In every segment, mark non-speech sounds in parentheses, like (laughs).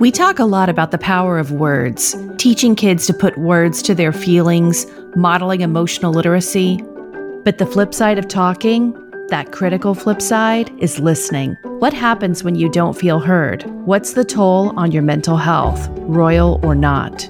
We talk a lot about the power of words, teaching kids to put words to their feelings, modeling emotional literacy. But the flip side of talking, that critical flip side, is listening. What happens when you don't feel heard? What's the toll on your mental health, royal or not?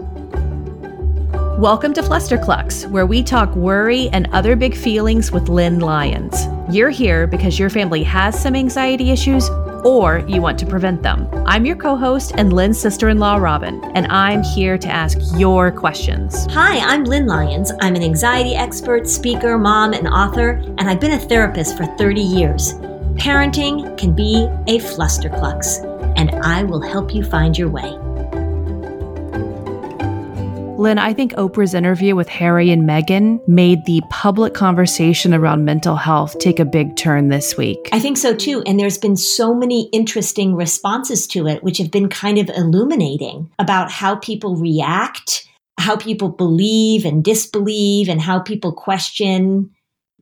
Welcome to Flusterclux, where we talk worry and other big feelings with Lynn Lyons. You're here because your family has some anxiety issues or you want to prevent them. I'm your co host and Lynn's sister in law, Robin, and I'm here to ask your questions. Hi, I'm Lynn Lyons. I'm an anxiety expert, speaker, mom, and author, and I've been a therapist for 30 years. Parenting can be a flusterclux, and I will help you find your way. Lynn, I think Oprah's interview with Harry and Meghan made the public conversation around mental health take a big turn this week. I think so too. And there's been so many interesting responses to it, which have been kind of illuminating about how people react, how people believe and disbelieve, and how people question.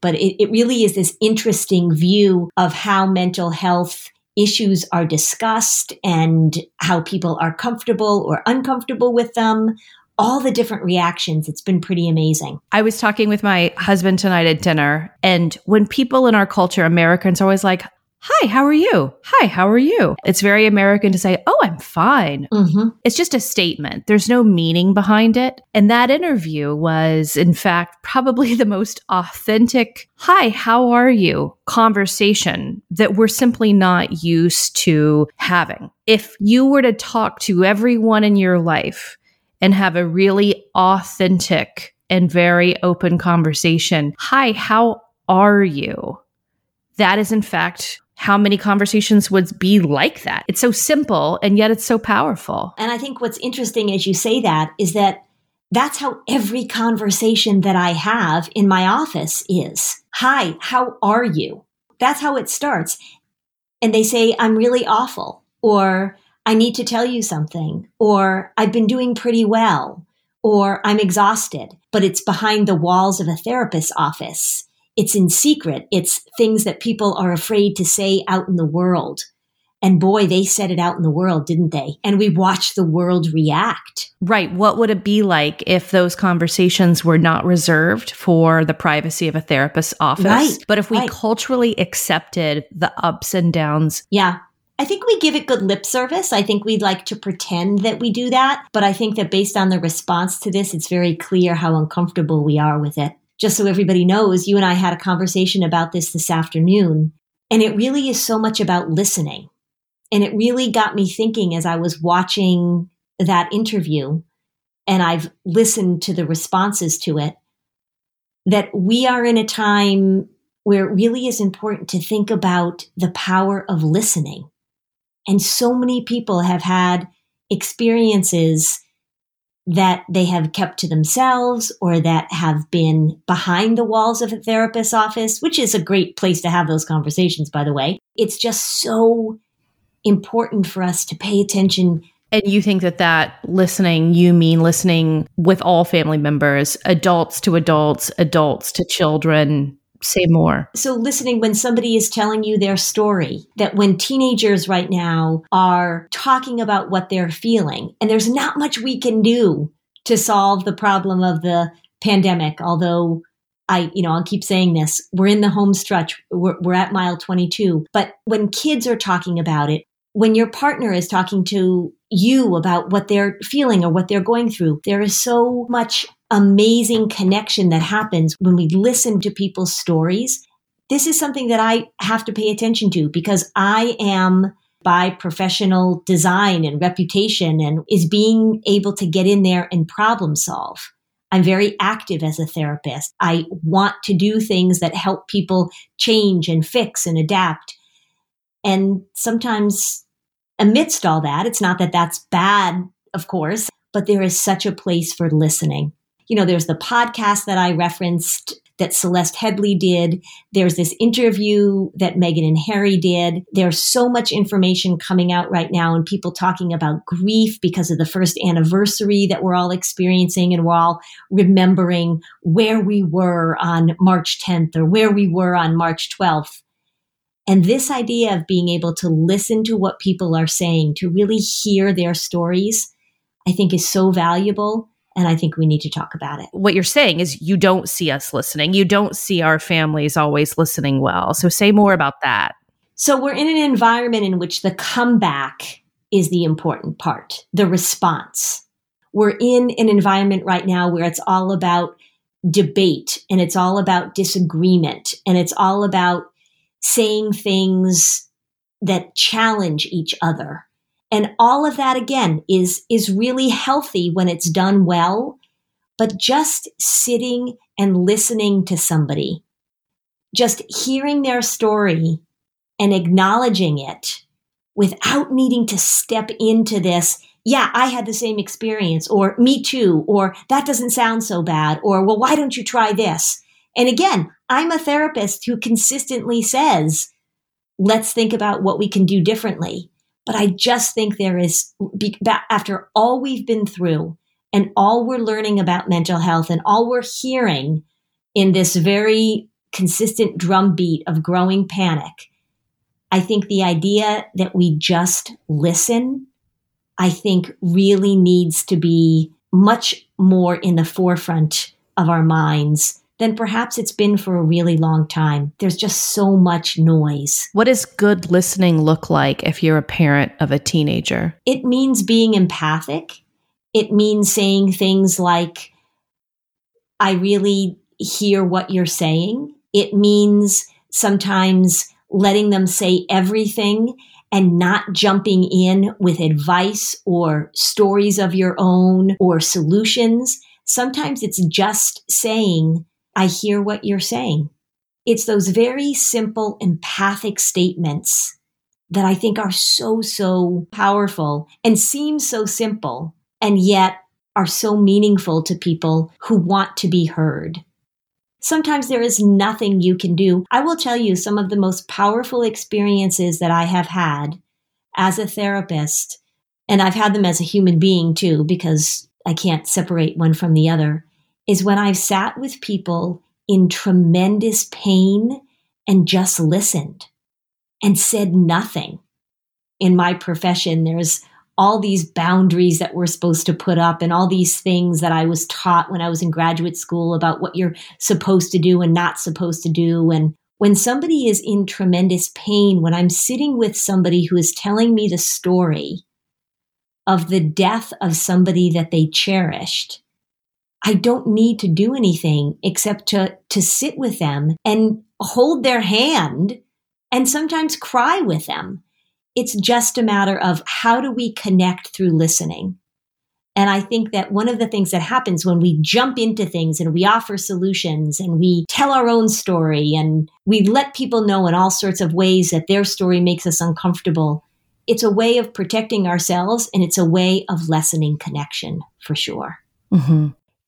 But it, it really is this interesting view of how mental health issues are discussed and how people are comfortable or uncomfortable with them all the different reactions. It's been pretty amazing. I was talking with my husband tonight at dinner, and when people in our culture, Americans, are always like, Hi, how are you? Hi, how are you? It's very American to say, Oh, I'm fine. Mm-hmm. It's just a statement. There's no meaning behind it. And that interview was, in fact, probably (laughs) the most authentic, Hi, how are you? conversation that we're simply not used to having. If you were to talk to everyone in your life and have a really authentic and very open conversation. Hi, how are you? That is, in fact, how many conversations would be like that. It's so simple and yet it's so powerful. And I think what's interesting as you say that is that that's how every conversation that I have in my office is. Hi, how are you? That's how it starts. And they say, I'm really awful, or I need to tell you something, or I've been doing pretty well, or I'm exhausted, but it's behind the walls of a therapist's office. It's in secret. It's things that people are afraid to say out in the world. And boy, they said it out in the world, didn't they? And we watched the world react. Right. What would it be like if those conversations were not reserved for the privacy of a therapist's office? Right. But if we right. culturally accepted the ups and downs. Yeah. I think we give it good lip service. I think we'd like to pretend that we do that. But I think that based on the response to this, it's very clear how uncomfortable we are with it. Just so everybody knows, you and I had a conversation about this this afternoon. And it really is so much about listening. And it really got me thinking as I was watching that interview and I've listened to the responses to it that we are in a time where it really is important to think about the power of listening and so many people have had experiences that they have kept to themselves or that have been behind the walls of a therapist's office, which is a great place to have those conversations, by the way. It's just so important for us to pay attention. And you think that that listening, you mean listening with all family members, adults to adults, adults to children, say more. So, listening when somebody is telling you their story, that when teenagers right now are talking about what they're feeling, and there's not much we can do to solve the problem of the pandemic, although I, you know, I'll keep saying this. We're in the home stretch. We're, we're at mile 22. But when kids are talking about it, when your partner is talking to you about what they're feeling or what they're going through, there is so much amazing connection that happens when we listen to people's stories. This is something that I have to pay attention to because I am by professional design and reputation and is being able to get in there and problem solve. I'm very active as a therapist. I want to do things that help people change and fix and adapt. And sometimes amidst all that, it's not that that's bad, of course. but there is such a place for listening. You know, there's the podcast that I referenced that Celeste Headlee did. There's this interview that Meghan and Harry did. There's so much information coming out right now and people talking about grief because of the first anniversary that we're all experiencing and we're all remembering where we were on March 10th or where we were on March 12th. And this idea of being able to listen to what people are saying, to really hear their stories, I think is so valuable. And I think we need to talk about it. What you're saying is you don't see us listening. You don't see our families always listening well. So say more about that. So we're in an environment in which the comeback is the important part, the response. We're in an environment right now where it's all about debate and it's all about disagreement and it's all about saying things that challenge each other. And all of that again is, is really healthy when it's done well. But just sitting and listening to somebody, just hearing their story and acknowledging it without needing to step into this, yeah, I had the same experience, or me too, or that doesn't sound so bad, or well, why don't you try this? And again, I'm a therapist who consistently says, let's think about what we can do differently. But I just think there is, after all we've been through and all we're learning about mental health and all we're hearing in this very consistent drumbeat of growing panic, I think the idea that we just listen, I think really needs to be much more in the forefront of our minds then perhaps it's been for a really long time. There's just so much noise. What does good listening look like if you're a parent of a teenager? It means being empathic. It means saying things like, I really hear what you're saying. It means sometimes letting them say everything and not jumping in with advice or stories of your own or solutions. Sometimes it's just saying, I hear what you're saying. It's those very simple empathic statements that I think are so, so powerful and seem so simple and yet are so meaningful to people who want to be heard. Sometimes there is nothing you can do. I will tell you some of the most powerful experiences that I have had as a therapist, and I've had them as a human being too, because I can't separate one from the other, is when I've sat with people in tremendous pain and just listened and said nothing. In my profession, there's all these boundaries that we're supposed to put up and all these things that I was taught when I was in graduate school about what you're supposed to do and not supposed to do. And when somebody is in tremendous pain, when I'm sitting with somebody who is telling me the story of the death of somebody that they cherished, I don't need to do anything except to, to sit with them and hold their hand and sometimes cry with them. It's just a matter of how do we connect through listening? And I think that one of the things that happens when we jump into things and we offer solutions and we tell our own story and we let people know in all sorts of ways that their story makes us uncomfortable, it's a way of protecting ourselves and it's a way of lessening connection for sure. Mm-hmm.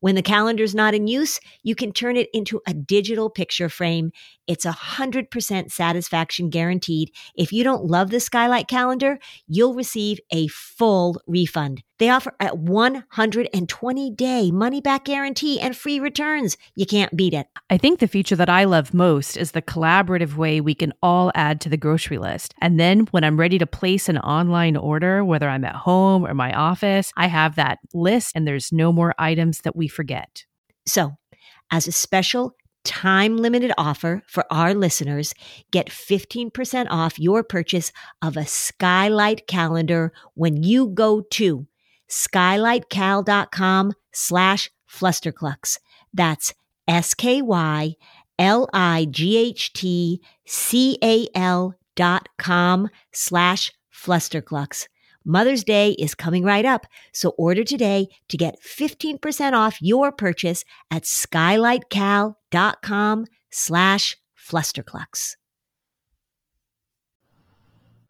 When the calendar's not in use, you can turn it into a digital picture frame. It's a 100% satisfaction guaranteed. If you don't love the Skylight calendar, you'll receive a full refund. They offer a 120 day money back guarantee and free returns. You can't beat it. I think the feature that I love most is the collaborative way we can all add to the grocery list. And then when I'm ready to place an online order, whether I'm at home or my office, I have that list and there's no more items that we forget. So, as a special time limited offer for our listeners, get 15% off your purchase of a Skylight calendar when you go to skylightcal.com slash flusterclux. That's S-K-Y-L-I-G-H-T-C-A-L dot com slash flusterclux. Mother's Day is coming right up, so order today to get 15% off your purchase at skylightcal.com slash flusterclux.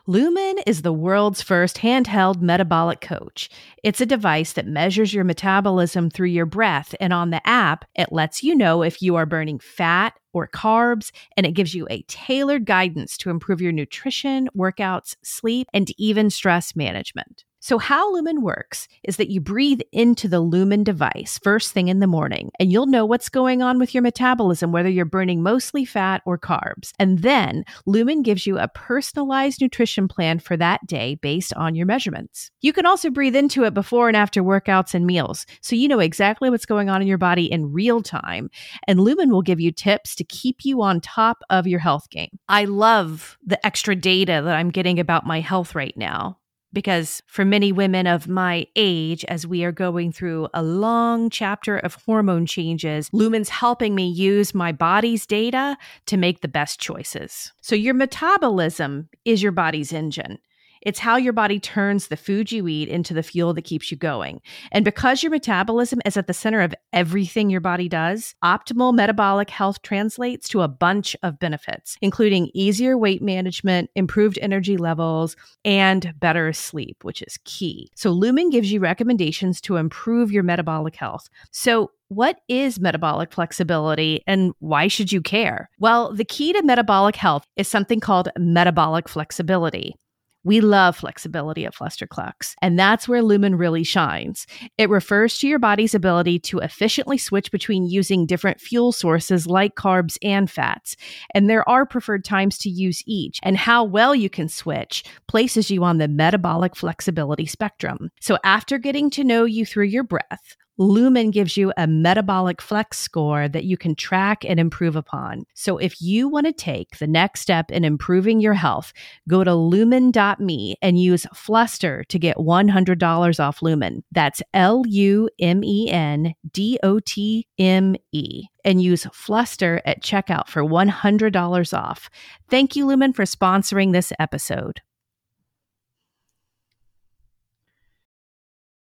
Lumen is the world's first handheld metabolic coach. It's a device that measures your metabolism through your breath, and on the app, it lets you know if you are burning fat or carbs, and it gives you a tailored guidance to improve your nutrition, workouts, sleep, and even stress management. So, how Lumen works is that you breathe into the Lumen device first thing in the morning, and you'll know what's going on with your metabolism, whether you're burning mostly fat or carbs. And then Lumen gives you a personalized nutrition plan for that day based on your measurements. You can also breathe into it before and after workouts and meals, so you know exactly what's going on in your body in real time. And Lumen will give you tips to keep you on top of your health game. I love the extra data that I'm getting about my health right now because for many women of my age, as we are going through a long chapter of hormone changes, Lumen's helping me use my body's data to make the best choices. So, your metabolism is your body's engine. It's how your body turns the food you eat into the fuel that keeps you going. And because your metabolism is at the center of everything your body does, optimal metabolic health translates to a bunch of benefits, including easier weight management, improved energy levels, and better sleep, which is key. So, Lumen gives you recommendations to improve your metabolic health. So, what is metabolic flexibility and why should you care? Well, the key to metabolic health is something called metabolic flexibility. We love flexibility at Flusterclux, and that's where Lumen really shines. It refers to your body's ability to efficiently switch between using different fuel sources like carbs and fats. And there are preferred times to use each, and how well you can switch places you on the metabolic flexibility spectrum. So after getting to know you through your breath, Lumen gives you a metabolic flex score that you can track and improve upon. So if you want to take the next step in improving your health, go to lumen.me and use Fluster to get $100 off Lumen. That's L U M E N D O T M E. And use Fluster at checkout for $100 off. Thank you, Lumen, for sponsoring this episode.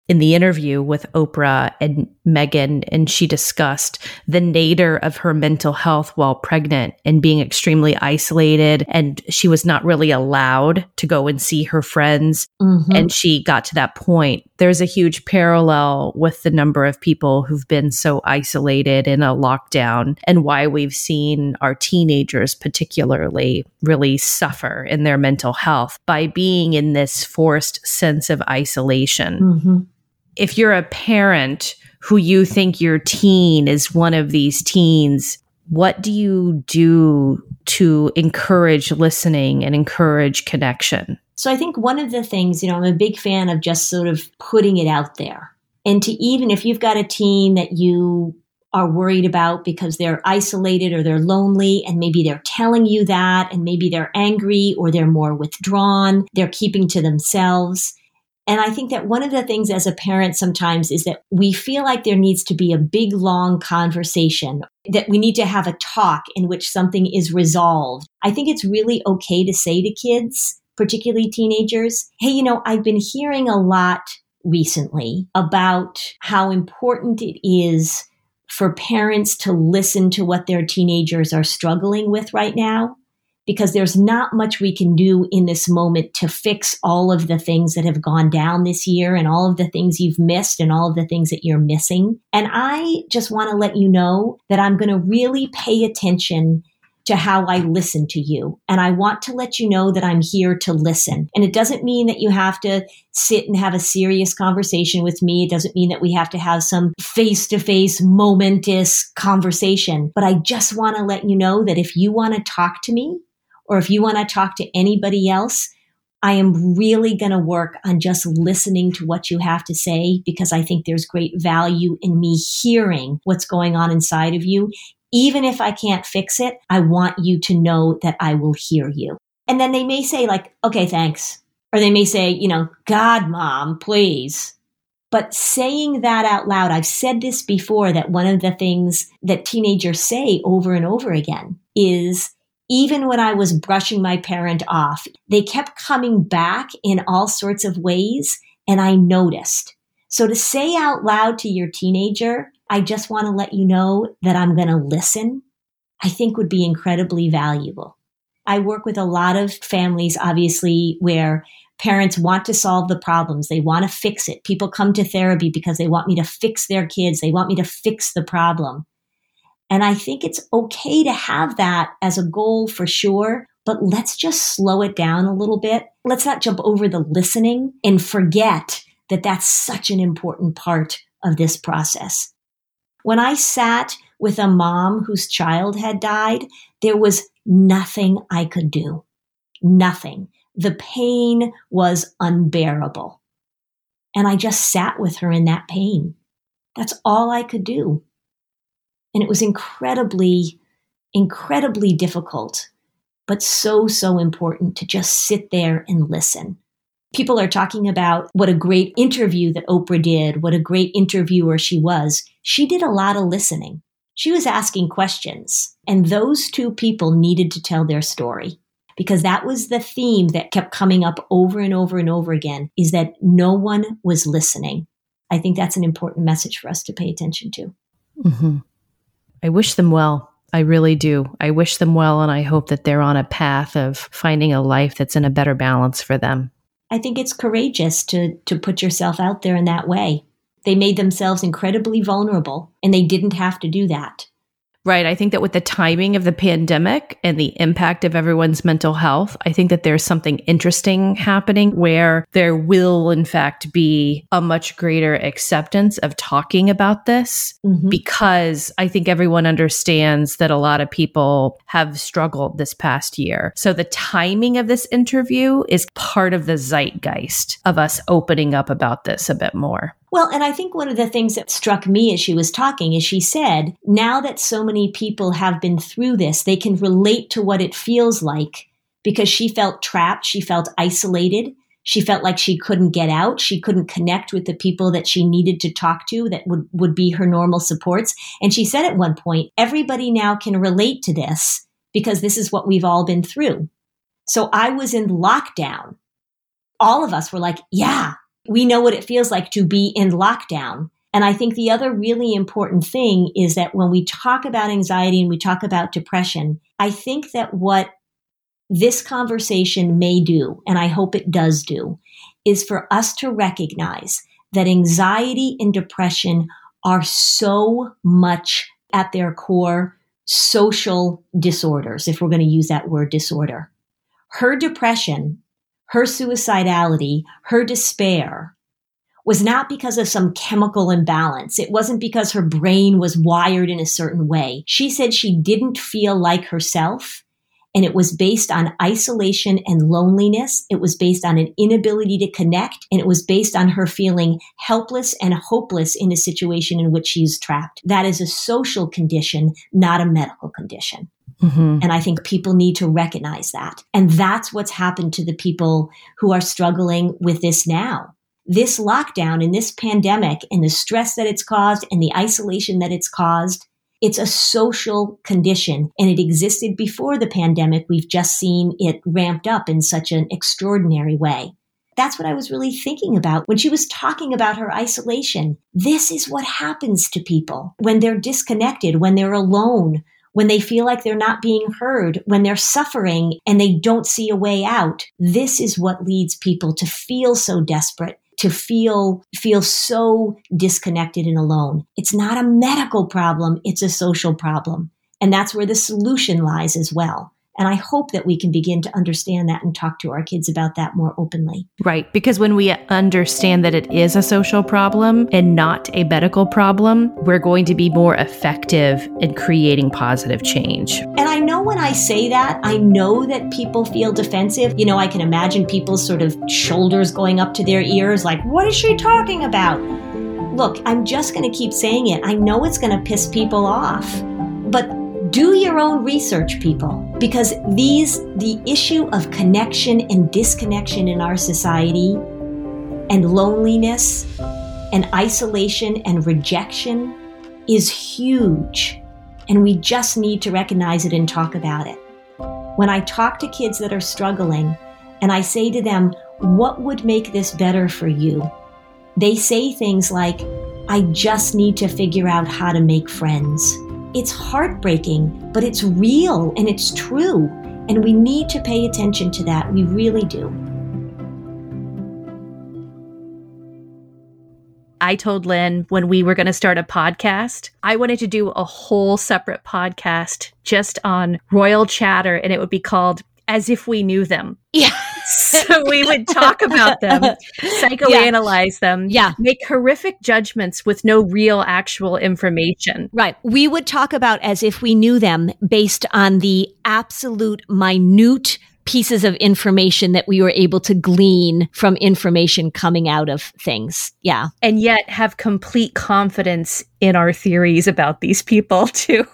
In the interview with Oprah and Meghan, and she discussed the nadir of her mental health while pregnant and being extremely isolated. And she was not really allowed to go and see her friends. Mm-hmm. And she got to that point. There's a huge parallel with the number of people who've been so isolated in a lockdown and why we've seen our teenagers, particularly, really suffer in their mental health by being in this forced sense of isolation. Mm-hmm if you're a parent who you think your teen is one of these teens, what do you do to encourage listening and encourage connection? So I think one of the things, you know, I'm a big fan of just sort of putting it out there. And to even if you've got a teen that you are worried about because they're isolated or they're lonely and maybe they're telling you that and maybe they're angry or they're more withdrawn, they're keeping to themselves. And I think that one of the things as a parent sometimes is that we feel like there needs to be a big, long conversation, that we need to have a talk in which something is resolved. I think it's really okay to say to kids, particularly teenagers, hey, you know, I've been hearing a lot recently about how important it is for parents to listen to what their teenagers are struggling with right now because there's not much we can do in this moment to fix all of the things that have gone down this year and all of the things you've missed and all of the things that you're missing. And I just want to let you know that I'm going to really pay attention to how I listen to you. And I want to let you know that I'm here to listen. And it doesn't mean that you have to sit and have a serious conversation with me. It doesn't mean that we have to have some face to face, momentous conversation. But I just want to let you know that if you want to talk to me, or if you want to talk to anybody else, I am really going to work on just listening to what you have to say because I think there's great value in me hearing what's going on inside of you. Even if I can't fix it, I want you to know that I will hear you. And then they may say, like, okay, thanks. Or they may say, you know, God, mom, please. But saying that out loud, I've said this before that one of the things that teenagers say over and over again is, even when I was brushing my parent off, they kept coming back in all sorts of ways, and I noticed. So to say out loud to your teenager, I just want to let you know that I'm going to listen, I think would be incredibly valuable. I work with a lot of families, obviously, where parents want to solve the problems. They want to fix it. People come to therapy because they want me to fix their kids. They want me to fix the problem. And I think it's okay to have that as a goal for sure, but let's just slow it down a little bit. Let's not jump over the listening and forget that that's such an important part of this process. When I sat with a mom whose child had died, there was nothing I could do. Nothing. The pain was unbearable. And I just sat with her in that pain. That's all I could do. And it was incredibly, incredibly difficult, but so, so important to just sit there and listen. People are talking about what a great interview that Oprah did, what a great interviewer she was. She did a lot of listening. She was asking questions, and those two people needed to tell their story because that was the theme that kept coming up over and over and over again is that no one was listening. I think that's an important message for us to pay attention to. Mm-hmm. I wish them well. I really do. I wish them well, and I hope that they're on a path of finding a life that's in a better balance for them. I think it's courageous to, to put yourself out there in that way. They made themselves incredibly vulnerable, and they didn't have to do that. Right. I think that with the timing of the pandemic and the impact of everyone's mental health, I think that there's something interesting happening where there will, in fact, be a much greater acceptance of talking about this mm-hmm. because I think everyone understands that a lot of people have struggled this past year. So the timing of this interview is part of the zeitgeist of us opening up about this a bit more. Well, and I think one of the things that struck me as she was talking is she said, now that so many people have been through this, they can relate to what it feels like because she felt trapped. She felt isolated. She felt like she couldn't get out. She couldn't connect with the people that she needed to talk to that would, would be her normal supports. And she said at one point, everybody now can relate to this because this is what we've all been through. So I was in lockdown. All of us were like, yeah, we know what it feels like to be in lockdown. And I think the other really important thing is that when we talk about anxiety and we talk about depression, I think that what this conversation may do, and I hope it does do, is for us to recognize that anxiety and depression are so much at their core social disorders, if we're going to use that word disorder. Her depression her suicidality, her despair was not because of some chemical imbalance. It wasn't because her brain was wired in a certain way. She said she didn't feel like herself. And it was based on isolation and loneliness. It was based on an inability to connect. And it was based on her feeling helpless and hopeless in a situation in which she's trapped. That is a social condition, not a medical condition. Mm-hmm. And I think people need to recognize that. And that's what's happened to the people who are struggling with this now. This lockdown and this pandemic and the stress that it's caused and the isolation that it's caused, it's a social condition and it existed before the pandemic. We've just seen it ramped up in such an extraordinary way. That's what I was really thinking about when she was talking about her isolation. This is what happens to people when they're disconnected, when they're alone, when they feel like they're not being heard, when they're suffering and they don't see a way out. This is what leads people to feel so desperate to feel feel so disconnected and alone. It's not a medical problem, it's a social problem. And that's where the solution lies as well. And I hope that we can begin to understand that and talk to our kids about that more openly. Right. Because when we understand that it is a social problem and not a medical problem, we're going to be more effective in creating positive change. And I know when I say that, I know that people feel defensive. You know, I can imagine people's sort of shoulders going up to their ears, like, what is she talking about? Look, I'm just going to keep saying it. I know it's going to piss people off. But do your own research, people, because these, the issue of connection and disconnection in our society, and loneliness, and isolation and rejection is huge. And we just need to recognize it and talk about it. When I talk to kids that are struggling and I say to them, What would make this better for you? They say things like, I just need to figure out how to make friends. It's heartbreaking, but it's real and it's true. And we need to pay attention to that. We really do. I told Lynn when we were going to start a podcast, I wanted to do a whole separate podcast just on royal chatter, and it would be called As If We Knew Them. Yeah. (laughs) so we would talk about them, (laughs) psychoanalyze yeah. them, yeah. make horrific judgments with no real actual information. Right. We would talk about as if we knew them based on the absolute minute pieces of information that we were able to glean from information coming out of things. Yeah. And yet have complete confidence in our theories about these people (laughs) too.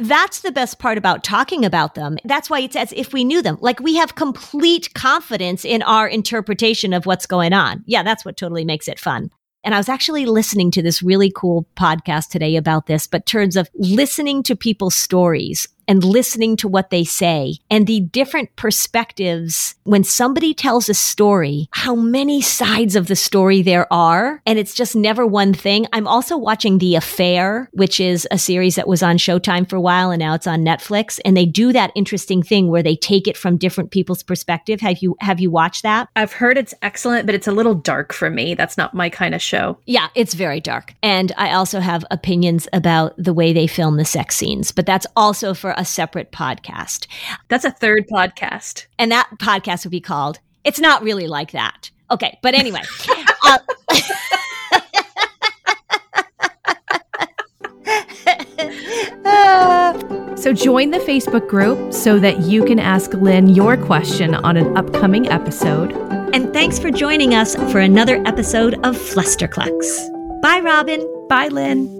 That's the best part about talking about them. That's why it's as if we knew them. Like we have complete confidence in our interpretation of what's going on. Yeah, that's what totally makes it fun. And I was actually listening to this really cool podcast today about this, but terms of listening to people's stories and listening to what they say and the different perspectives when somebody tells a story, how many sides of the story there are. And it's just never one thing. I'm also watching The Affair, which is a series that was on Showtime for a while and now it's on Netflix. And they do that interesting thing where they take it from different people's perspective. Have you, have you watched that? I've heard it's excellent, but it's a little dark for me. That's not my kind of show. Yeah, it's very dark. And I also have opinions about the way they film the sex scenes, but that's also for a separate podcast. That's a third podcast. And that podcast would be called It's Not Really Like That. Okay, but anyway. (laughs) uh, So join the Facebook group so that you can ask Lynn your question on an upcoming episode. And thanks for joining us for another episode of Flusterclux. Bye, Robin. Bye, Lynn.